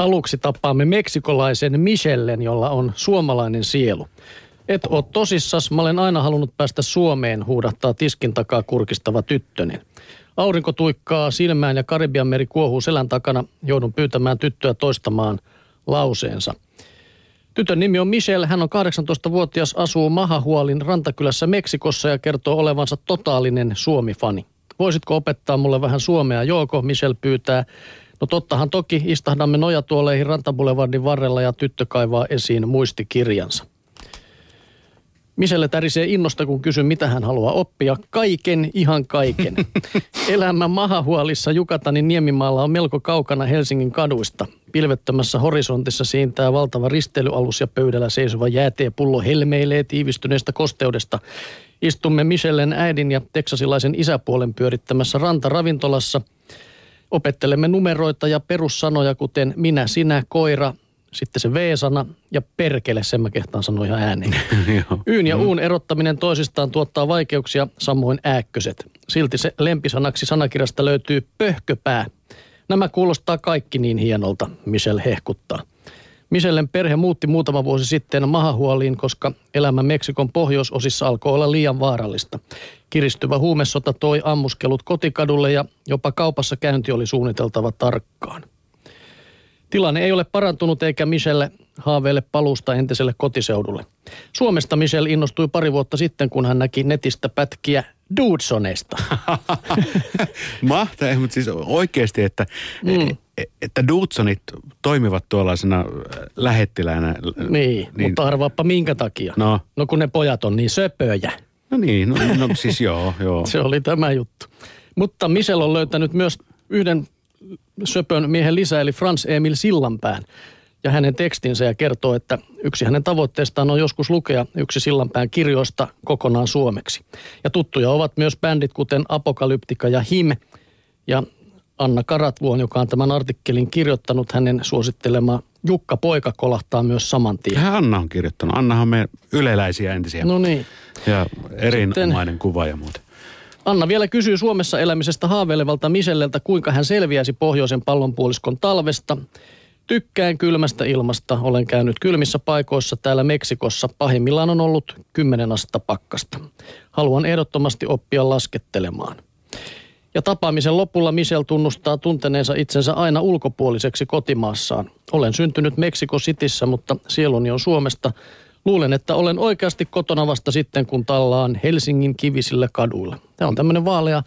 Aluksi tapaamme meksikolaisen Michellen, jolla on suomalainen sielu. Et oo tosissas, mä olen aina halunnut päästä Suomeen, huudahtaa tiskin takaa kurkistava tyttönen. Aurinko tuikkaa silmään ja Karibian meri kuohuu selän takana. Joudun pyytämään tyttöä toistamaan lauseensa. Tytön nimi on Michelle, hän on 18-vuotias, asuu Mahahualin rantakylässä Meksikossa ja kertoo olevansa totaalinen Suomi-fani. Voisitko opettaa mulle vähän suomea, Jooko? Michelle pyytää. No tottahan toki, istahdamme nojatuoleihin Rantabulevardin varrella ja tyttö kaivaa esiin muistikirjansa. Miselle tärisee innosta, kun kysyn, mitä hän haluaa oppia. Kaiken, ihan kaiken. Elämä Mahahuolissa Jukatanin Niemimaalla on melko kaukana Helsingin kaduista. Pilvettömässä horisontissa siintää valtava risteilyalus ja pöydällä seisova jääteepullo helmeilee tiivistyneestä kosteudesta. Istumme Michellen äidin ja teksasilaisen isäpuolen pyörittämässä rantaravintolassa. Opettelemme numeroita ja perussanoja, kuten minä, sinä, koira, sitten se V-sana ja perkele, sen mä kehtaan sanoa ihan ääneen. Yyn ja uun erottaminen toisistaan tuottaa vaikeuksia, samoin ääkköset. Silti se lempisanaksi sanakirjasta löytyy pöhköpää. Nämä kuulostaa kaikki niin hienolta, Michelle hehkuttaa. Michellen perhe muutti muutama vuosi sitten Mahahuoliin, koska elämä Meksikon pohjoisosissa alkoi olla liian vaarallista. Kiristyvä huumesota toi ammuskelut kotikadulle ja jopa kaupassa käynti oli suunniteltava tarkkaan. Tilanne ei ole parantunut eikä Michelle haaveille palusta entiselle kotiseudulle. Suomesta Michelle innostui pari vuotta sitten, kun hän näki netistä pätkiä Dudesonesta. Mahtavaa, mutta siis oikeasti, että, mm. että Dudsonit toimivat tuollaisena lähettiläänä. Niin, niin, mutta arvaappa minkä takia. No. no kun ne pojat on niin söpöjä. No niin, no, no siis joo, joo. Se oli tämä juttu. Mutta Michelle on löytänyt myös yhden söpön miehen lisä, eli Frans Emil Sillanpään ja hänen tekstinsä ja kertoo, että yksi hänen tavoitteestaan on joskus lukea yksi Sillanpään kirjoista kokonaan suomeksi. Ja tuttuja ovat myös bändit kuten Apokalyptika ja Him ja Anna Karatvuon, joka on tämän artikkelin kirjoittanut, hänen suosittelema Jukka Poika kolahtaa myös saman tien. Ja Anna on kirjoittanut. Annahan me yleläisiä entisiä. No niin. Ja erinomainen Sitten... kuva ja muuta. Anna vielä kysyy Suomessa elämisestä haaveilevalta Miselleltä, kuinka hän selviäisi pohjoisen pallonpuoliskon talvesta. Tykkään kylmästä ilmasta. Olen käynyt kylmissä paikoissa täällä Meksikossa. Pahimmillaan on ollut 10 astetta pakkasta. Haluan ehdottomasti oppia laskettelemaan. Ja tapaamisen lopulla Michel tunnustaa tunteneensa itsensä aina ulkopuoliseksi kotimaassaan. Olen syntynyt Meksiko Cityssä, mutta sieluni on Suomesta. Luulen, että olen oikeasti kotona vasta sitten, kun tallaan Helsingin kivisillä kaduilla. Tämä on tämmöinen vaalea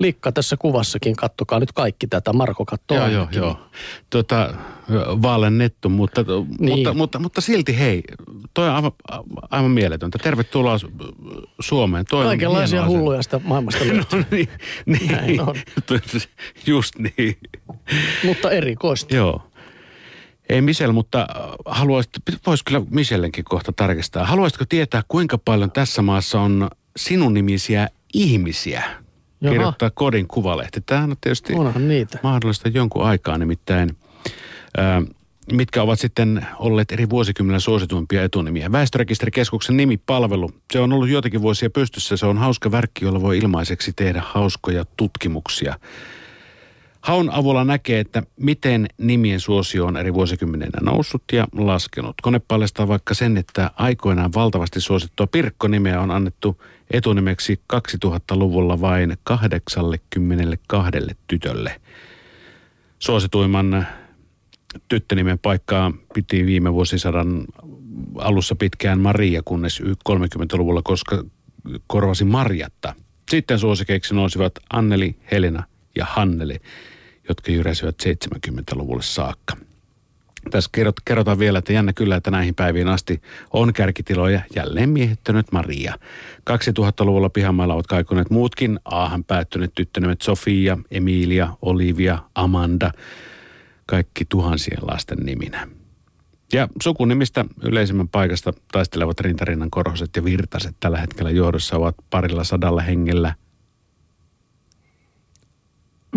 likka tässä kuvassakin. Kattokaa nyt kaikki tätä. Marko katsoo Joo, joo, joo. Tota, vaalennettu, mutta, niin. mutta, mutta, mutta, silti hei, toi on aivan, aivan mieletöntä. Tervetuloa Suomeen. Toi Kaikenlaisia hulluja sitä maailmasta no, niin, niin. Näin on. Just niin. Mutta erikoista. Joo. Ei Michel, mutta haluaisit, voisi kyllä Michellenkin kohta tarkistaa. Haluaisitko tietää, kuinka paljon tässä maassa on sinun nimisiä ihmisiä? Jaha. Kirjoittaa kodin kuvalehti. Tämähän on tietysti Onhan niitä. mahdollista jonkun aikaa nimittäin. Ää, mitkä ovat sitten olleet eri vuosikymmenen suosituimpia etunimiä. Väestörekisterikeskuksen nimipalvelu, se on ollut joitakin vuosia pystyssä. Se on hauska värkki, jolla voi ilmaiseksi tehdä hauskoja tutkimuksia. Haun avulla näkee, että miten nimien suosio on eri vuosikymmeninä noussut ja laskenut. Kone paljastaa vaikka sen, että aikoinaan valtavasti suosittua Pirkko-nimeä on annettu etunimeksi 2000-luvulla vain 82 tytölle. Suosituimman tyttönimen paikkaa piti viime vuosisadan alussa pitkään Maria, kunnes 30-luvulla, koska korvasi Marjatta. Sitten suosikeiksi nousivat Anneli, Helena ja Hanneli jotka jyräsivät 70-luvulle saakka. Tässä kerrotaan vielä, että jännä kyllä, että näihin päiviin asti on kärkitiloja jälleen miehittänyt Maria. 2000-luvulla pihamailla ovat kaikuneet muutkin aahan päättyneet tyttönimet Sofia, Emilia, Olivia, Amanda. Kaikki tuhansien lasten niminä. Ja sukunimistä yleisimmän paikasta taistelevat rintarinnan korhoset ja virtaset tällä hetkellä johdossa ovat parilla sadalla hengellä –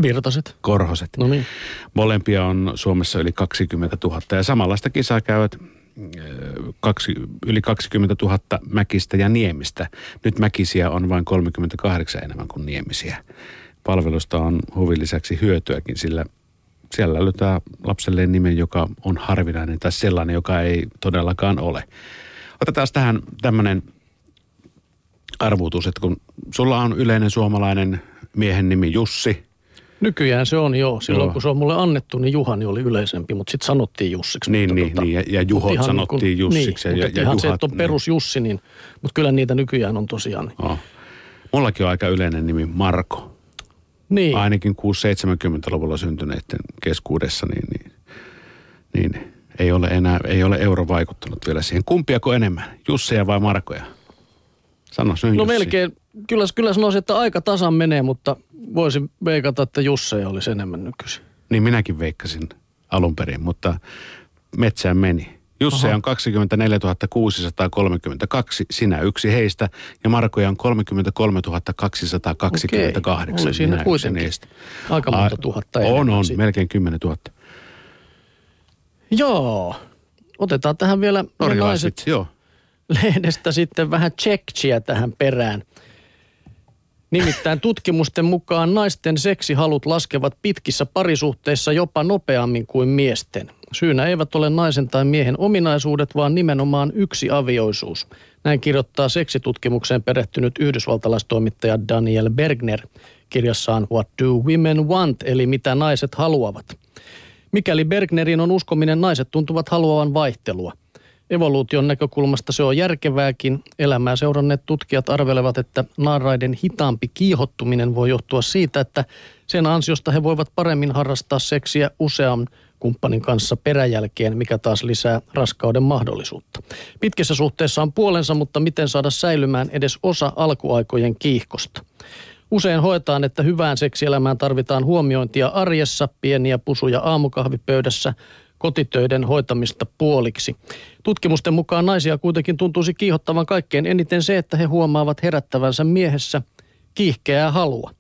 Virtaset. Korhoset. No niin. Molempia on Suomessa yli 20 000 ja samanlaista kisaa käyvät kaksi, yli 20 000 mäkistä ja niemistä. Nyt mäkisiä on vain 38 enemmän kuin niemisiä. Palvelusta on huvin lisäksi hyötyäkin, sillä siellä löytää lapselleen nimen, joka on harvinainen tai sellainen, joka ei todellakaan ole. Otetaan tähän tämmöinen arvuutus, että kun sulla on yleinen suomalainen miehen nimi Jussi, Nykyään se on joo. Silloin Joo. kun se on mulle annettu, niin Juhani oli yleisempi, mutta sitten sanottiin Jussiksi. Niin, mutta niin, niin, ja- ja Juhot mutta ihan sanottiin Jussiksi Niin, ja- mutta ja ihan se, Juhat, että on niin. perus Jussi, niin, mutta kyllä niitä nykyään on tosiaan. oh. mullakin on aika yleinen nimi Marko. Niin, Ainakin 6-70-luvulla syntyneiden keskuudessa, niin, niin, niin ei ole enää, ei ole euro vaikuttanut vielä siihen. Kumpiako enemmän, Jusseja vai Markoja? Sano no Jussi. melkein, kyllä, kyllä sanoisin, että aika tasan menee, mutta voisin veikata, että Jusseja olisi enemmän nykyisin. Niin minäkin veikkasin alun perin, mutta metsään meni. Jussi Aha. on 24 632, sinä yksi heistä, ja Markoja on 33 228. Okei, oli siinä yksi kuitenkin heistä. aika monta Ai, tuhatta On, on, sitten. melkein 10 000. Joo, otetaan tähän vielä Norjalaiset, naiset joo. lehdestä sitten vähän tsektsiä tähän perään. Nimittäin tutkimusten mukaan naisten seksihalut laskevat pitkissä parisuhteissa jopa nopeammin kuin miesten. Syynä eivät ole naisen tai miehen ominaisuudet, vaan nimenomaan yksi avioisuus. Näin kirjoittaa seksitutkimukseen perehtynyt yhdysvaltalaistoimittaja Daniel Bergner kirjassaan What do women want, eli mitä naiset haluavat. Mikäli Bergnerin on uskominen, naiset tuntuvat haluavan vaihtelua. Evoluution näkökulmasta se on järkevääkin. Elämää seuranneet tutkijat arvelevat, että naaraiden hitaampi kiihottuminen voi johtua siitä, että sen ansiosta he voivat paremmin harrastaa seksiä usean kumppanin kanssa peräjälkeen, mikä taas lisää raskauden mahdollisuutta. Pitkissä suhteissa on puolensa, mutta miten saada säilymään edes osa alkuaikojen kiihkosta? Usein hoetaan, että hyvään seksielämään tarvitaan huomiointia arjessa, pieniä pusuja aamukahvipöydässä, kotitöiden hoitamista puoliksi. Tutkimusten mukaan naisia kuitenkin tuntuisi kiihottavan kaikkein eniten se, että he huomaavat herättävänsä miehessä kiihkeää halua.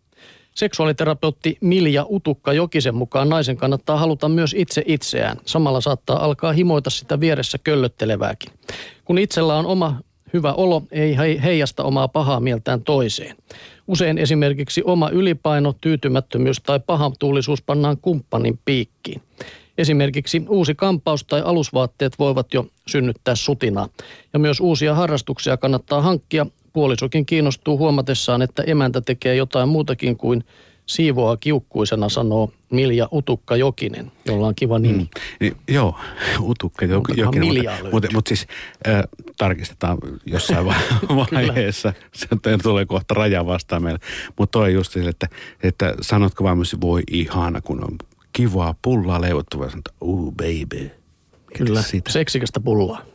Seksuaaliterapeutti Milja Utukka Jokisen mukaan naisen kannattaa haluta myös itse itseään. Samalla saattaa alkaa himoita sitä vieressä köllöttelevääkin. Kun itsellä on oma hyvä olo, ei hei- heijasta omaa pahaa mieltään toiseen. Usein esimerkiksi oma ylipaino, tyytymättömyys tai pahantuulisuus pannaan kumppanin piikkiin. Esimerkiksi uusi kampaus tai alusvaatteet voivat jo synnyttää sutinaa. Ja myös uusia harrastuksia kannattaa hankkia. Puolisokin kiinnostuu huomatessaan, että emäntä tekee jotain muutakin kuin siivoaa kiukkuisena, sanoo Milja Utukka Jokinen, jolla on kiva nimi. Mm. Niin, joo, utukka jok, Montakohan jokin, miljaa mutta, mutta, mutta siis äh, tarkistetaan jossain va- vaiheessa. Se tulee kohta raja vastaan meille. Mutta toi just sille, että, että sanotko vaan myös, voi ihana, kun on kivaa pullaa leivottu, vai sanot, uh baby. Kyllä, Sitä. seksikästä pullaa.